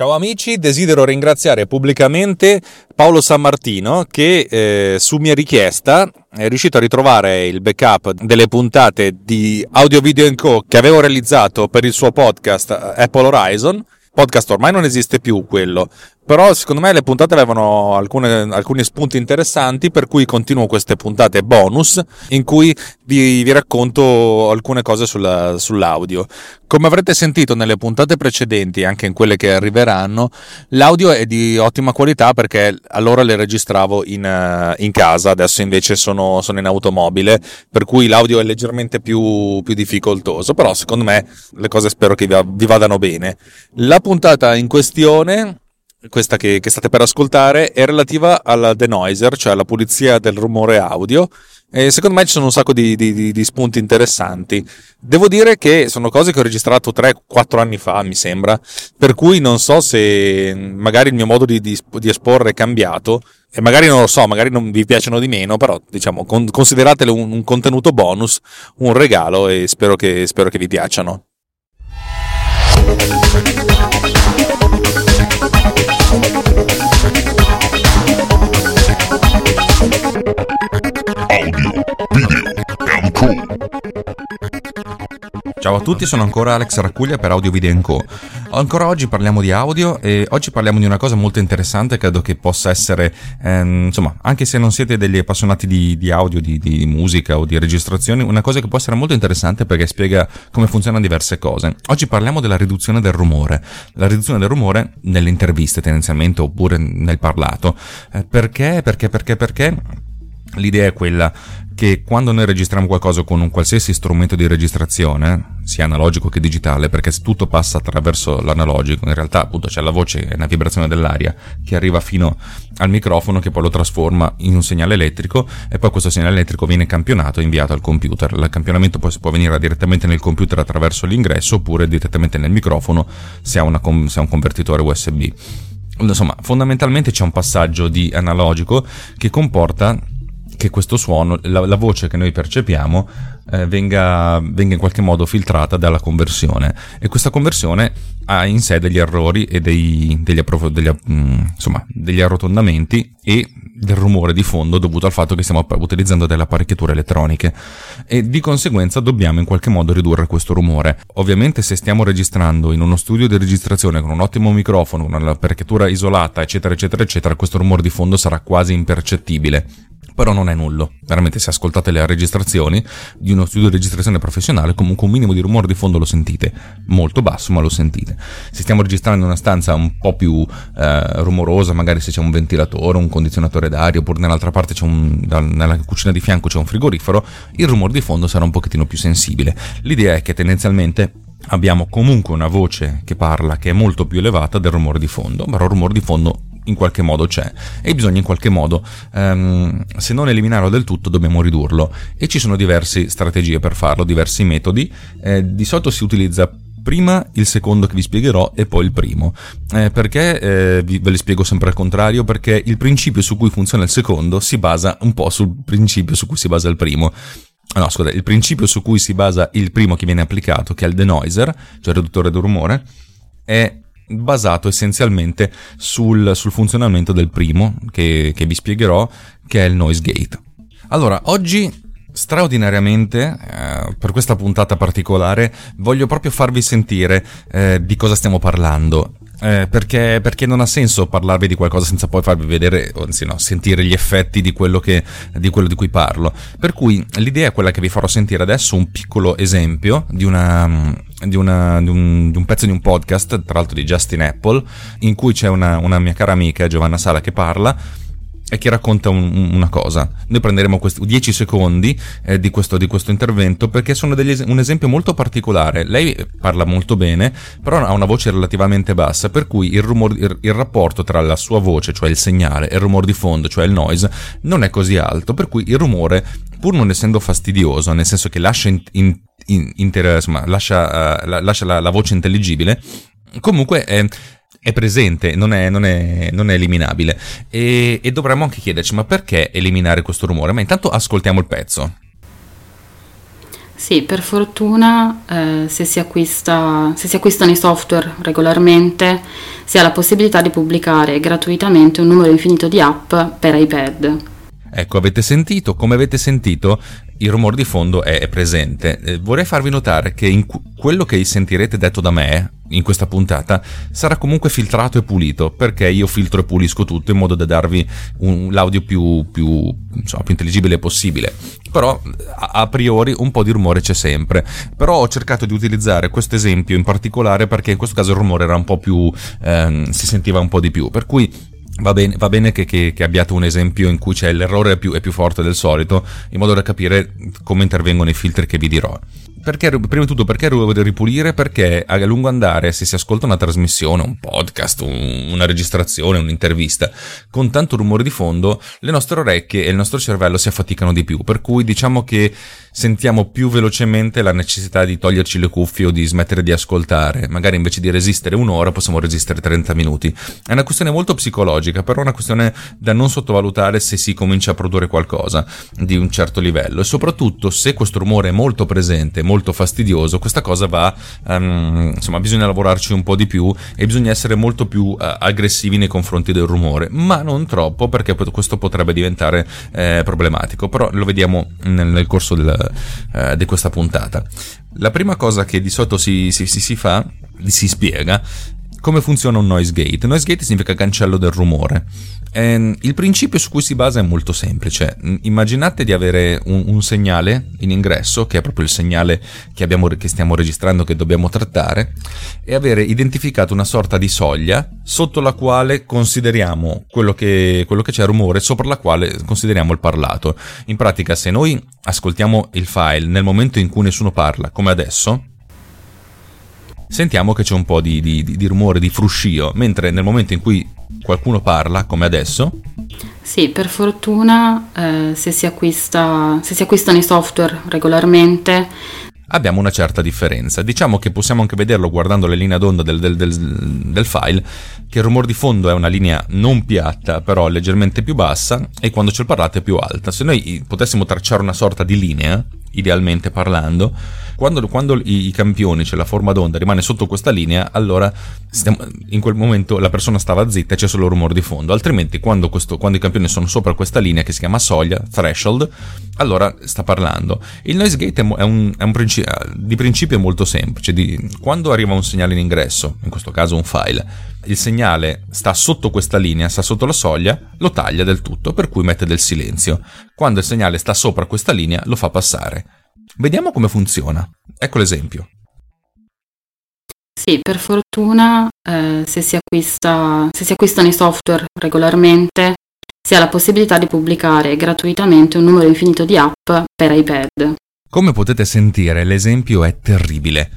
Ciao amici, desidero ringraziare pubblicamente Paolo Sammartino che eh, su mia richiesta è riuscito a ritrovare il backup delle puntate di Audio Video Co che avevo realizzato per il suo podcast Apple Horizon. Podcast ormai non esiste più quello, però secondo me le puntate avevano alcune, alcuni spunti interessanti per cui continuo queste puntate bonus in cui vi, vi racconto alcune cose sulla, sull'audio. Come avrete sentito nelle puntate precedenti anche in quelle che arriveranno l'audio è di ottima qualità perché allora le registravo in, in casa adesso invece sono, sono, in automobile per cui l'audio è leggermente più, più difficoltoso. Però secondo me le cose spero che vi, vi vadano bene. La puntata in questione questa che, che, state per ascoltare, è relativa alla denoiser, cioè alla pulizia del rumore audio. E secondo me ci sono un sacco di, di, di, spunti interessanti. Devo dire che sono cose che ho registrato 3-4 anni fa, mi sembra, per cui non so se magari il mio modo di, di esporre è cambiato. E magari non lo so, magari non vi piacciono di meno, però diciamo, con, consideratelo un, un, contenuto bonus, un regalo e spero che, spero che vi piacciono. Video, Ciao a tutti, sono ancora Alex Raccuglia per Audio Video Co. Ancora oggi parliamo di audio e oggi parliamo di una cosa molto interessante, credo che possa essere, ehm, insomma, anche se non siete degli appassionati di, di audio, di, di, musica o di registrazioni, una cosa che può essere molto interessante perché spiega come funzionano diverse cose. Oggi parliamo della riduzione del rumore, la riduzione del rumore nelle interviste tendenzialmente oppure nel parlato. Eh, perché? Perché? Perché? Perché? L'idea è quella che quando noi registriamo qualcosa con un qualsiasi strumento di registrazione, sia analogico che digitale, perché tutto passa attraverso l'analogico, in realtà appunto c'è la voce, è una vibrazione dell'aria che arriva fino al microfono che poi lo trasforma in un segnale elettrico e poi questo segnale elettrico viene campionato e inviato al computer. Il campionamento poi può venire direttamente nel computer attraverso l'ingresso oppure direttamente nel microfono se ha, una, se ha un convertitore USB. Insomma, fondamentalmente c'è un passaggio di analogico che comporta che questo suono, la, la voce che noi percepiamo, eh, venga, venga, in qualche modo filtrata dalla conversione. E questa conversione ha in sé degli errori e dei, degli, degli, mm, insomma, degli arrotondamenti e del rumore di fondo dovuto al fatto che stiamo utilizzando delle apparecchiature elettroniche e di conseguenza dobbiamo in qualche modo ridurre questo rumore. Ovviamente se stiamo registrando in uno studio di registrazione con un ottimo microfono, un'apparecchiatura isolata, eccetera, eccetera, eccetera, questo rumore di fondo sarà quasi impercettibile però non è nullo. Veramente se ascoltate le registrazioni di uno studio di registrazione professionale, comunque un minimo di rumore di fondo lo sentite, molto basso ma lo sentite. Se stiamo registrando in una stanza un po' più eh, rumorosa, magari se c'è un ventilatore, un condizionatore d'aria, oppure nell'altra parte c'è un, nella cucina di fianco c'è un frigorifero, il rumore di fondo sarà un pochettino più sensibile. L'idea è che tendenzialmente abbiamo comunque una voce che parla che è molto più elevata del rumore di fondo, però il rumore di fondo in qualche modo c'è e bisogna in qualche modo, um, se non eliminarlo del tutto, dobbiamo ridurlo e ci sono diverse strategie per farlo, diversi metodi. Eh, di solito si utilizza prima il secondo che vi spiegherò e poi il primo. Eh, perché eh, vi, ve li spiego sempre al contrario? Perché il principio su cui funziona il secondo si basa un po' sul principio su cui si basa il primo. No, scusa, il principio su cui si basa il primo che viene applicato, che è il denoiser, cioè il riduttore del rumore, è basato essenzialmente sul, sul funzionamento del primo, che, che, vi spiegherò, che è il noise gate. Allora, oggi straordinariamente, eh, per questa puntata particolare, voglio proprio farvi sentire eh, di cosa stiamo parlando. Eh, perché, perché, non ha senso parlarvi di qualcosa senza poi farvi vedere, anzi no, sentire gli effetti di quello, che, di quello di cui parlo. Per cui l'idea è quella che vi farò sentire adesso un piccolo esempio di, una, di, una, di, un, un, pezzo di un podcast, tra l'altro di Justin Apple, in cui c'è una, una mia cara amica Giovanna Sala che parla e che racconta un, una cosa. Noi prenderemo questi 10 secondi eh, di, questo, di, questo, intervento perché sono degli, un esempio molto particolare. Lei parla molto bene, però ha una voce relativamente bassa, per cui il, rumor, il, il rapporto tra la sua voce, cioè il segnale, e il rumore di fondo, cioè il noise, non è così alto, per cui il rumore, pur non essendo fastidioso, nel senso che lascia, in, in, in, inter, insomma, lascia, uh, la, lascia la, la, voce intelligibile, comunque è è presente, non è, non è, non è eliminabile. E, e, dovremmo anche chiederci: ma perché eliminare questo rumore? Ma intanto ascoltiamo il pezzo. Sì, per fortuna eh, se, si acquista, se si acquistano i software regolarmente si ha la possibilità di pubblicare gratuitamente un numero infinito di app per iPad. Ecco, avete sentito? Come avete sentito, il rumore di fondo è, presente. Eh, vorrei farvi notare che in quello che sentirete detto da me in questa puntata sarà comunque filtrato e pulito perché io filtro e pulisco tutto in modo da darvi un, l'audio più, più, insomma, più intelligibile possibile. Però a, a, priori un po' di rumore c'è sempre. Però ho cercato di utilizzare questo esempio in particolare perché in questo caso il rumore era un po' più. Ehm, si sentiva un po' di più. Per cui Va bene, va bene che, che, che, abbiate un esempio in cui l'errore più, è più, forte del solito, in modo da capire come intervengono i filtri che vi dirò. Perché, prima di tutto, perché ripulire? Perché a lungo andare, se si ascolta una trasmissione, un podcast, un, una registrazione, un'intervista, con tanto rumore di fondo, le nostre orecchie e il nostro cervello si affaticano di più. Per cui diciamo che sentiamo più velocemente la necessità di toglierci le cuffie o di smettere di ascoltare. Magari invece di resistere un'ora possiamo resistere 30 minuti. È una questione molto psicologica, però è una questione da non sottovalutare se si comincia a produrre qualcosa di un certo livello. E soprattutto se questo rumore è molto presente, molto fastidioso, questa cosa va, um, insomma, bisogna lavorarci un po' di più e bisogna essere molto più uh, aggressivi nei confronti del rumore, ma non troppo perché questo potrebbe diventare eh, problematico. Però lo vediamo nel, nel corso del, eh, di questa puntata. La prima cosa che di solito si, si, si, si fa, si spiega, come funziona un noise gate. Noise gate significa cancello del rumore. E ehm, il principio su cui si basa è molto semplice. Immaginate di avere un, un segnale in ingresso, che è proprio il segnale che, abbiamo, che, stiamo registrando, che dobbiamo trattare, e avere identificato una sorta di soglia sotto la quale consideriamo quello che, quello che c'è rumore, sopra la quale consideriamo il parlato. In pratica, se noi ascoltiamo il file nel momento in cui nessuno parla, come adesso, sentiamo che c'è un po' di, di, di, rumore, di fruscio, mentre nel momento in cui qualcuno parla, come adesso... Sì, per fortuna eh, se, si acquista, se si acquistano i software regolarmente abbiamo una certa differenza. Diciamo che possiamo anche vederlo guardando le linee d'onda del, del, del, del, file, che il rumore di fondo è una linea non piatta, però leggermente più bassa, e quando c'è il parlato è più alta. Se noi potessimo tracciare una sorta di linea, idealmente parlando, quando, quando i, i, campioni, cioè la forma d'onda, rimane sotto questa linea, allora stiamo, in quel momento la persona stava zitta e c'è solo rumore di fondo. Altrimenti, quando, questo, quando, i campioni sono sopra questa linea che si chiama soglia, threshold, allora sta parlando. Il noise gate è, un, è un principio, di principio è molto semplice. Di, quando arriva un segnale in ingresso, in questo caso un file, il segnale sta sotto questa linea, sta sotto la soglia, lo taglia del tutto, per cui mette del silenzio. Quando il segnale sta sopra questa linea, lo fa passare. Vediamo come funziona. Ecco l'esempio. Sì, per fortuna eh, se, si acquista, se si acquistano i software regolarmente si ha la possibilità di pubblicare gratuitamente un numero infinito di app per iPad. Come potete sentire, l'esempio è terribile.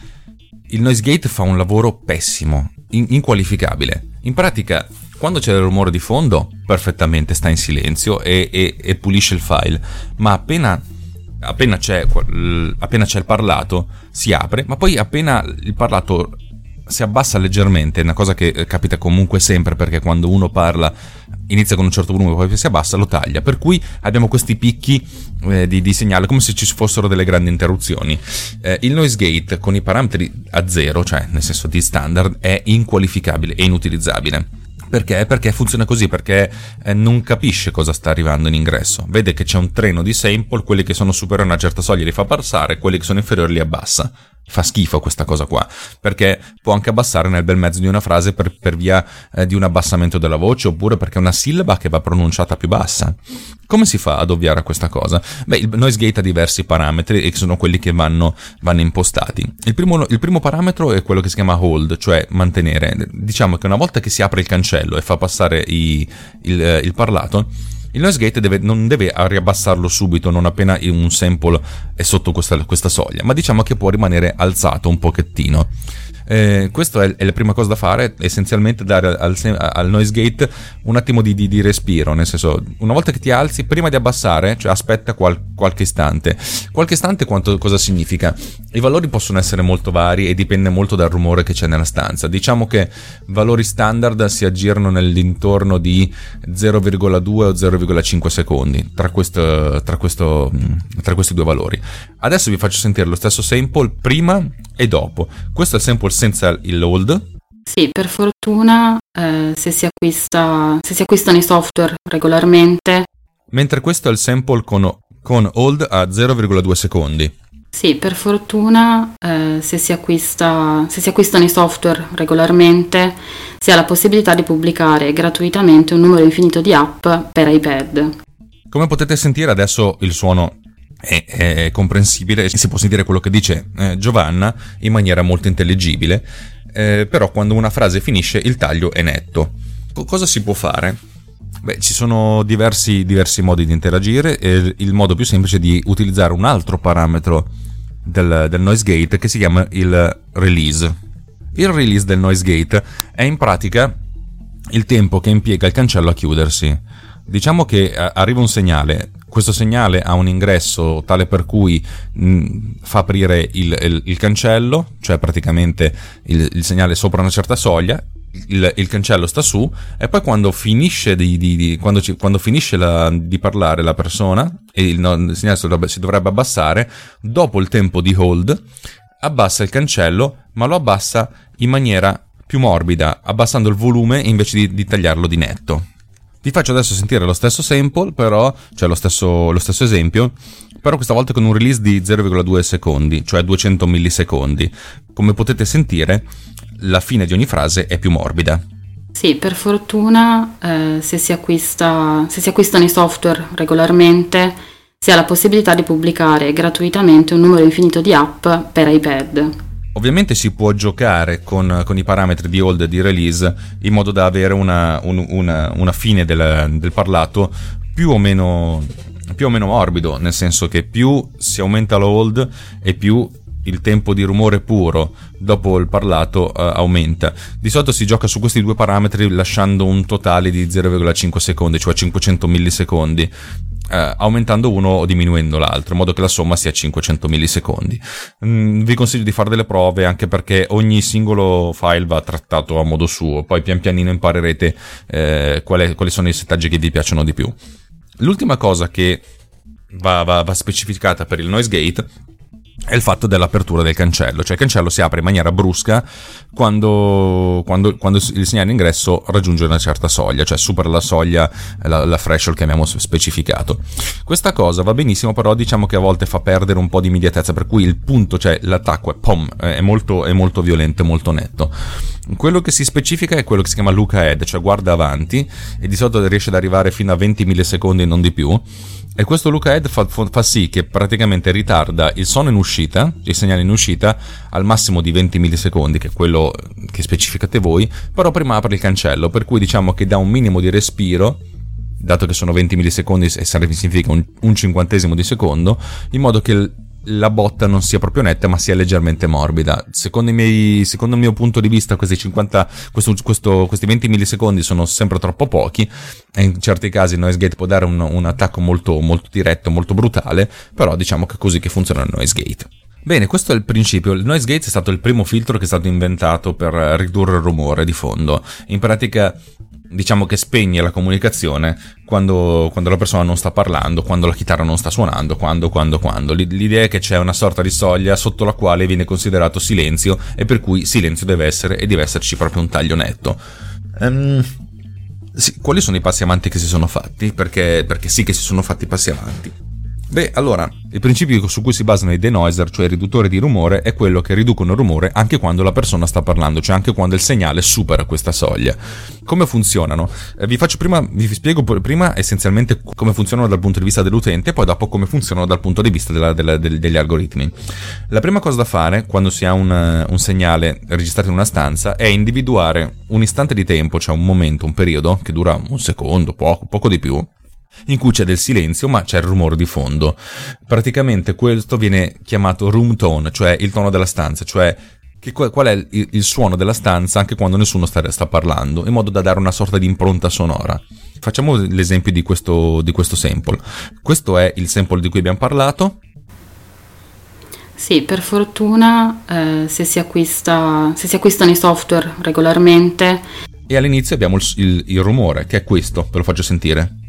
Il NoiseGate fa un lavoro pessimo, in- inqualificabile. In pratica, quando c'è il rumore di fondo, perfettamente sta in silenzio e, e, e pulisce il file, ma appena appena c'è, appena c'è il parlato si apre, ma poi appena il parlato si abbassa leggermente, una cosa che eh, capita comunque sempre perché quando uno parla inizia con un certo volume, poi si abbassa, lo taglia. Per cui abbiamo questi picchi eh, di, di, segnale come se ci fossero delle grandi interruzioni. Eh, il noise gate con i parametri a zero, cioè nel senso di standard, è inqualificabile, è inutilizzabile. Perché? Perché funziona così, perché eh, non capisce cosa sta arrivando in ingresso. Vede che c'è un treno di sample, quelli che sono superiori a una certa soglia li fa passare, quelli che sono inferiori li abbassa. Fa schifo questa cosa qua, perché può anche abbassare nel bel mezzo di una frase per, per via eh, di un abbassamento della voce, oppure perché è una sillaba che va pronunciata più bassa. Come si fa ad ovviare a questa cosa? Beh, il noise gate ha diversi parametri e sono quelli che vanno, vanno impostati. Il primo, il primo, parametro è quello che si chiama hold, cioè mantenere. Diciamo che una volta che si apre il cancello e fa passare i, il, il parlato, Il noise gate deve, non deve riabbassarlo subito, non appena un sample è sotto questa, questa soglia, ma diciamo che può rimanere alzato un pochettino. Eh, questa è, è, la prima cosa da fare, essenzialmente dare al, al noise gate un attimo di, di, di, respiro, nel senso, una volta che ti alzi, prima di abbassare, cioè aspetta qual, qualche istante. Qualche istante quanto, cosa significa? I valori possono essere molto vari e dipende molto dal rumore che c'è nella stanza. Diciamo che valori standard si aggirano nell'intorno di 0,2 o 0,5 secondi tra, questo, tra, questo, tra questi due valori. Adesso vi faccio sentire lo stesso sample prima e dopo. Questo è il sample senza il load. Sì, per fortuna eh, se, si acquista, se si acquistano i software regolarmente. Mentre questo è il sample con, con hold a 0,2 secondi. Sì, per fortuna eh, se, si acquista, se si acquistano i software regolarmente si ha la possibilità di pubblicare gratuitamente un numero infinito di app per iPad. Come potete sentire adesso il suono è, è comprensibile, si può sentire quello che dice eh, Giovanna in maniera molto intelligibile, eh, però quando una frase finisce il taglio è netto. C- cosa si può fare? Beh, ci sono diversi, diversi modi di interagire e il modo più semplice è di utilizzare un altro parametro del, del noise gate che si chiama il release. Il release del noise gate è in pratica il tempo che impiega il cancello a chiudersi. Diciamo che arriva un segnale, questo segnale ha un ingresso tale per cui mh, fa aprire il, il, il, cancello, cioè praticamente il, il, segnale sopra una certa soglia, il, cancello sta su e poi quando finisce di, di, di, quando ci, quando finisce la, di parlare la persona e il, segnale si dovrebbe, si dovrebbe abbassare, dopo il tempo di hold abbassa il cancello ma lo abbassa in maniera più morbida, abbassando il volume invece di, di tagliarlo di netto. Vi faccio adesso sentire lo stesso sample, però, cioè lo stesso, lo stesso esempio, però questa volta con un release di 0,2 secondi, cioè 200 millisecondi. Come potete sentire, la fine di ogni frase è più morbida. Sì, per fortuna eh, se, si acquista, se si acquistano i software regolarmente si ha la possibilità di pubblicare gratuitamente un numero infinito di app per iPad. Ovviamente si può giocare con, con, i parametri di hold e di release in modo da avere una, un, una, una fine del, del parlato più o, meno, più o meno morbido, nel senso che più si aumenta lo hold e più il tempo di rumore puro dopo il parlato uh, aumenta. Di solito si gioca su questi due parametri lasciando un totale di 0,5 secondi, cioè 500 millisecondi eh, aumentando uno o diminuendo l'altro, in modo che la somma sia 500 millisecondi. Mm, vi consiglio di fare delle prove anche perché ogni singolo file va trattato a modo suo, poi pian pianino imparerete eh, quali, quali sono i settaggi che vi piacciono di più. L'ultima cosa che va, va, va specificata per il noise gate è il fatto dell'apertura del cancello, cioè il cancello si apre in maniera brusca quando, quando, quando il segnale d'ingresso raggiunge una certa soglia, cioè supera la soglia, la, la threshold che abbiamo specificato. Questa cosa va benissimo, però diciamo che a volte fa perdere un po' di immediatezza, per cui il punto, cioè l'attacco è, pom, è, molto, è molto violento, molto netto. Quello che si specifica è quello che si chiama look ahead, cioè guarda avanti, e di solito riesce ad arrivare fino a 20 millisecondi e non di più e questo look ahead fa, fa, sì che praticamente ritarda il suono in uscita, il segnale in uscita, al massimo di 20 millisecondi, che è quello che specificate voi, però prima apre il cancello, per cui diciamo che dà un minimo di respiro, dato che sono 20 millisecondi e significa un, un cinquantesimo di secondo, in modo che la botta non sia proprio netta ma sia leggermente morbida. Secondo, miei, secondo il mio punto di vista questi, 50, questo, questo, questi 20 millisecondi sono sempre troppo pochi e in certi casi il noise gate può dare un, un attacco molto, molto diretto, molto brutale, però diciamo che è così che funziona il noise gate. Bene, questo è il principio. Il noise gate è stato il primo filtro che è stato inventato per ridurre il rumore di fondo. In pratica diciamo che spegne la comunicazione quando, quando, la persona non sta parlando, quando la chitarra non sta suonando, quando, quando, quando. L'idea è che c'è una sorta di soglia sotto la quale viene considerato silenzio e per cui silenzio deve essere e deve esserci proprio un taglio netto. Um, sì, quali sono i passi avanti che si sono fatti? Perché, perché sì che si sono fatti passi avanti. Beh, allora, il principio su cui si basano i denoiser, cioè i riduttori di rumore, è quello che riducono il rumore anche quando la persona sta parlando, cioè anche quando il segnale supera questa soglia. Come funzionano? Eh, vi, prima, vi spiego prima essenzialmente come funzionano dal punto di vista dell'utente e poi dopo come funzionano dal punto di vista della, della, del, degli algoritmi. La prima cosa da fare quando si ha un, un segnale registrato in una stanza è individuare un istante di tempo, cioè un momento, un periodo che dura un secondo, poco, poco di più, in cui c'è del silenzio ma c'è il rumore di fondo. Praticamente questo viene chiamato room tone, cioè il tono della stanza, cioè che, qual è il, il, suono della stanza anche quando nessuno sta, sta, parlando, in modo da dare una sorta di impronta sonora. Facciamo l'esempio di questo, di questo sample. Questo è il sample di cui abbiamo parlato. Sì, per fortuna eh, se, si acquista, se si acquistano i software regolarmente. E all'inizio abbiamo il, il, il rumore, che è questo, ve lo faccio sentire.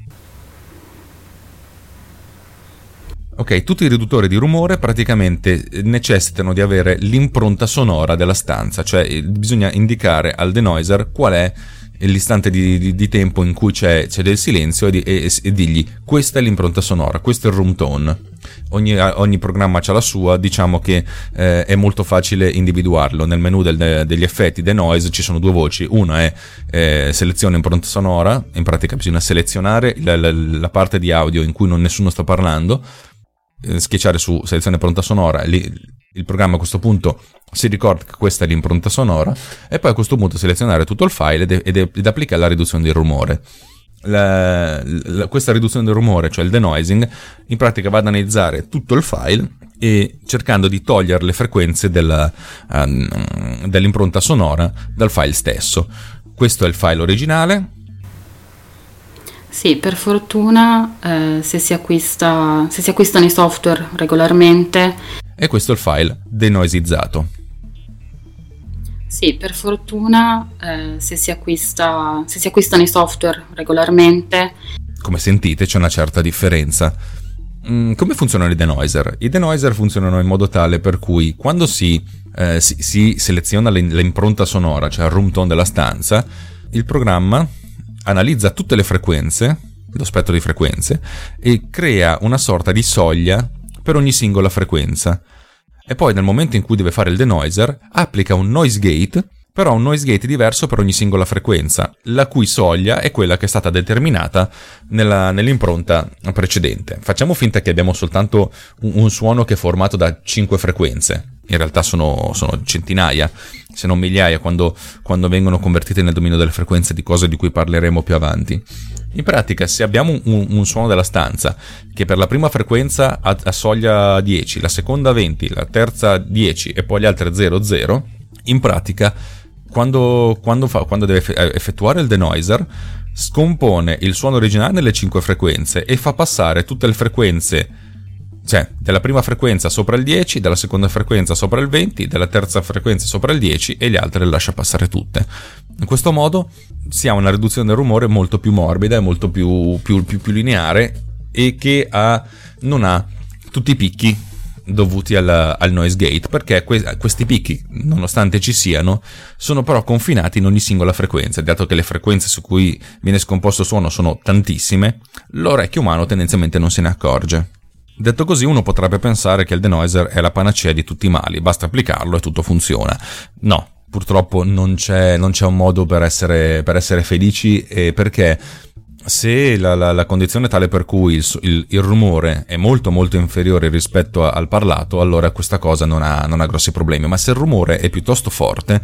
Ok, tutti i riduttori di rumore praticamente necessitano di avere l'impronta sonora della stanza, cioè eh, bisogna indicare al denoiser qual è l'istante di, di, di tempo in cui c'è, c'è del silenzio e, di, e, e, digli questa è l'impronta sonora, questo è il room tone. Ogni, ogni programma ha la sua, diciamo che eh, è molto facile individuarlo. Nel menu del, degli effetti denoise ci sono due voci, una è eh, selezione impronta sonora, in pratica bisogna selezionare la, la, la parte di audio in cui non nessuno sta parlando eh, schiacciare su selezione pronta sonora, il programma a questo punto si ricorda che questa è l'impronta sonora e poi a questo punto selezionare tutto il file ed, ed, ed applicare la riduzione del rumore. La, la, questa riduzione del rumore, cioè il denoising, in pratica va ad analizzare tutto il file e cercando di togliere le frequenze della, um, dell'impronta sonora dal file stesso. Questo è il file originale, sì, per fortuna eh, se, si acquista, se si acquistano i software regolarmente. E questo è il file denoisizzato. Sì, per fortuna eh, se, si acquista, se si acquistano i software regolarmente. Come sentite c'è una certa differenza. Mm, come funzionano i denoiser? I denoiser funzionano in modo tale per cui quando si, eh, si, si seleziona l'impronta sonora, cioè il room tone della stanza, il programma analizza tutte le frequenze, lo spettro di frequenze, e crea una sorta di soglia per ogni singola frequenza. E poi nel momento in cui deve fare il denoiser, applica un noise gate, però un noise gate diverso per ogni singola frequenza, la cui soglia è quella che è stata determinata nella, nell'impronta precedente. Facciamo finta che abbiamo soltanto un, un suono che è formato da 5 frequenze in realtà sono, sono centinaia, se non migliaia, quando, quando, vengono convertite nel dominio delle frequenze di cose di cui parleremo più avanti. In pratica, se abbiamo un, un suono della stanza che per la prima frequenza ha, ha, soglia 10, la seconda 20, la terza 10 e poi le altre 0, 0, in pratica, quando, quando, fa, quando deve effettuare il denoiser, scompone il suono originale nelle 5 frequenze e fa passare tutte le frequenze cioè della prima frequenza sopra il 10, della seconda frequenza sopra il 20, della terza frequenza sopra il 10 e le altre le lascia passare tutte. In questo modo si ha una riduzione del rumore molto più morbida e molto più, più, più, più lineare e che ha, non ha tutti i picchi dovuti al, al noise gate perché que- questi picchi nonostante ci siano sono però confinati in ogni singola frequenza dato che le frequenze su cui viene scomposto il suono sono tantissime l'orecchio umano tendenzialmente non se ne accorge Detto così uno potrebbe pensare che il denoiser è la panacea di tutti i mali, basta applicarlo e tutto funziona. No, purtroppo non c'è, non c'è un modo per essere, per essere felici perché se la, la, la, condizione è tale per cui il, il, il, rumore è molto molto inferiore rispetto al parlato, allora questa cosa non ha, non ha grossi problemi, ma se il rumore è piuttosto forte,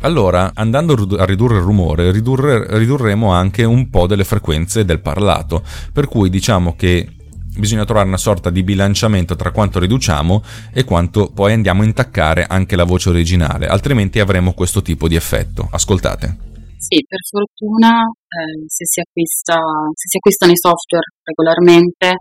allora andando a ridurre il rumore ridurre, ridurremo anche un po' delle frequenze del parlato, per cui diciamo che bisogna trovare una sorta di bilanciamento tra quanto riduciamo e quanto poi andiamo a intaccare anche la voce originale, altrimenti avremo questo tipo di effetto. Ascoltate. Sì, per fortuna eh, se, si acquista, se si acquistano i software regolarmente.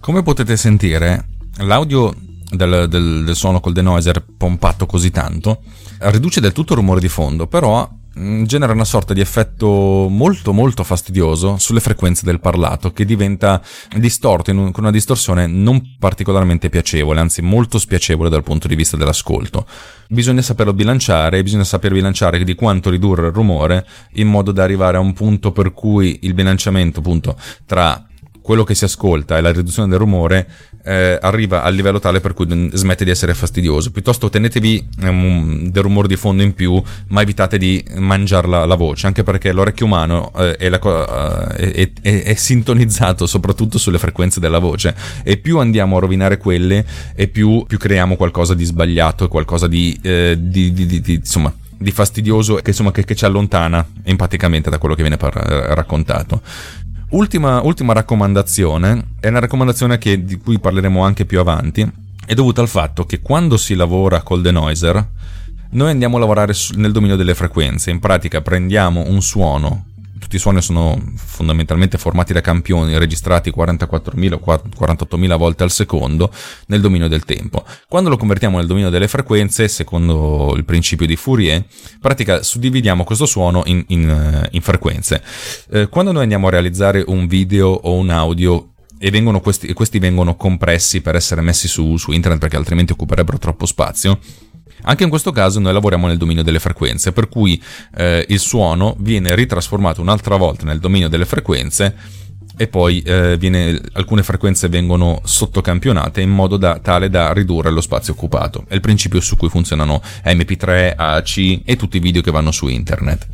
Come potete sentire, l'audio del, del, del suono col denoiser pompato così tanto riduce del tutto il rumore di fondo, però genera una sorta di effetto molto molto fastidioso sulle frequenze del parlato che diventa distorto un, con una distorsione non particolarmente piacevole, anzi molto spiacevole dal punto di vista dell'ascolto. Bisogna saperlo bilanciare bisogna saper bilanciare di quanto ridurre il rumore in modo da arrivare a un punto per cui il bilanciamento appunto tra quello che si ascolta e la riduzione del rumore eh, arriva al livello tale per cui smette di essere fastidioso. Piuttosto tenetevi um, del rumore di fondo in più, ma evitate di mangiare la, voce, anche perché l'orecchio umano eh, è, uh, è, è, è, sintonizzato soprattutto sulle frequenze della voce e più andiamo a rovinare quelle e più, più creiamo qualcosa di sbagliato, qualcosa di, eh, di, di, di insomma di fastidioso che, insomma, che, che, ci allontana empaticamente da quello che viene par- raccontato. Ultima, ultima raccomandazione, è una raccomandazione che, di cui parleremo anche più avanti, è dovuta al fatto che quando si lavora col denoiser, noi andiamo a lavorare nel dominio delle frequenze, in pratica prendiamo un suono tutti i suoni sono fondamentalmente formati da campioni registrati 44.000 o 48.000 volte al secondo nel dominio del tempo. Quando lo convertiamo nel dominio delle frequenze, secondo il principio di Fourier, in pratica suddividiamo questo suono in, in, eh, in frequenze. Eh, quando noi andiamo a realizzare un video o un audio e vengono questi, questi vengono compressi per essere messi su, su internet perché altrimenti occuperebbero troppo spazio, anche in questo caso noi lavoriamo nel dominio delle frequenze, per cui eh, il suono viene ritrasformato un'altra volta nel dominio delle frequenze e poi eh, viene, alcune frequenze vengono sottocampionate in modo da, tale da ridurre lo spazio occupato. È il principio su cui funzionano MP3, AC e tutti i video che vanno su internet.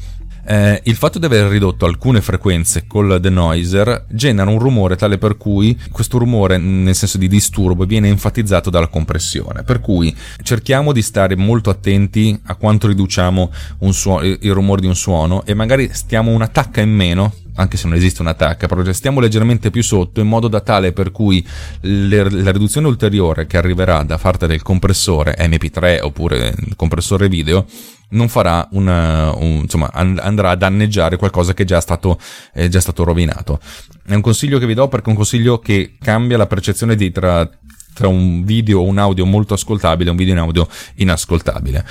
Eh, il fatto di aver ridotto alcune frequenze col denoiser genera un rumore tale per cui questo rumore, nel senso di disturbo, viene enfatizzato dalla compressione. Per cui cerchiamo di stare molto attenti a quanto riduciamo suono, il rumore di un suono e magari stiamo una tacca in meno anche se non esiste un'attacca, però stiamo leggermente più sotto in modo da tale per cui le, la riduzione ulteriore che arriverà da parte del compressore MP3 oppure compressore video non farà un, un insomma andrà a danneggiare qualcosa che è già stato, è già stato rovinato. È un consiglio che vi do perché è un consiglio che cambia la percezione di tra tra un video o un audio molto ascoltabile e un video un audio inascoltabile.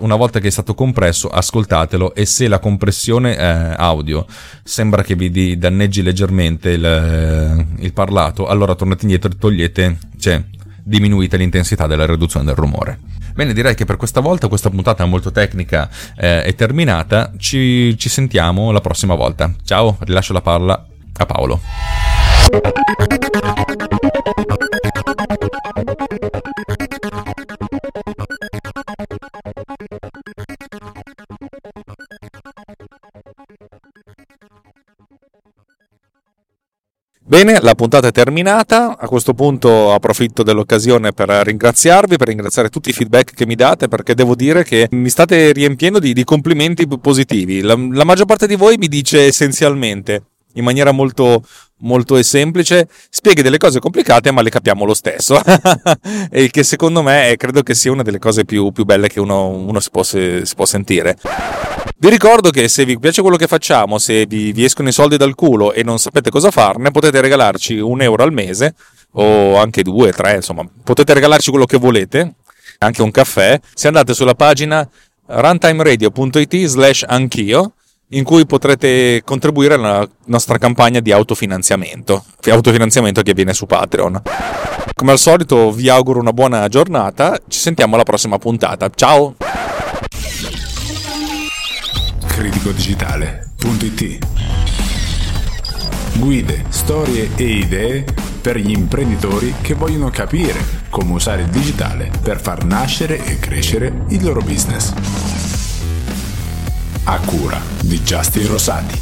Una volta che è stato compresso, ascoltatelo e se la compressione eh, audio sembra che vi danneggi leggermente il, eh, il parlato, allora tornate indietro e togliete, cioè diminuite l'intensità della riduzione del rumore. Bene, direi che per questa volta questa puntata molto tecnica eh, è terminata. Ci, ci sentiamo la prossima volta. Ciao, rilascio la palla a Paolo. Bene, la puntata è terminata. A questo punto approfitto dell'occasione per ringraziarvi, per ringraziare tutti i feedback che mi date, perché devo dire che mi state riempiendo di, di complimenti positivi. La, la maggior parte di voi mi dice essenzialmente in maniera molto, molto semplice, spieghi delle cose complicate ma le capiamo lo stesso. e che secondo me è, credo che sia una delle cose più, più belle che uno, uno si, può, si, può, sentire. Vi ricordo che se vi piace quello che facciamo, se vi, vi escono i soldi dal culo e non sapete cosa farne, potete regalarci un euro al mese o anche due, tre, insomma, potete regalarci quello che volete, anche un caffè, se andate sulla pagina runtimeradio.it slash anch'io in cui potrete contribuire alla nostra campagna di autofinanziamento, autofinanziamento che avviene su Patreon. Come al solito vi auguro una buona giornata, ci sentiamo alla prossima puntata, ciao! criticodigitale.it Guide, storie e idee per gli imprenditori che vogliono capire come usare il digitale per far nascere e crescere il loro business. A cura di Justin Rosati.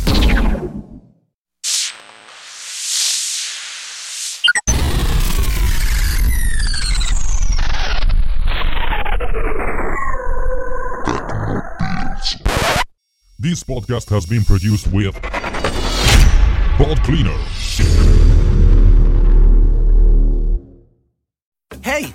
This podcast has been produced with Pod Cleaner. Hey,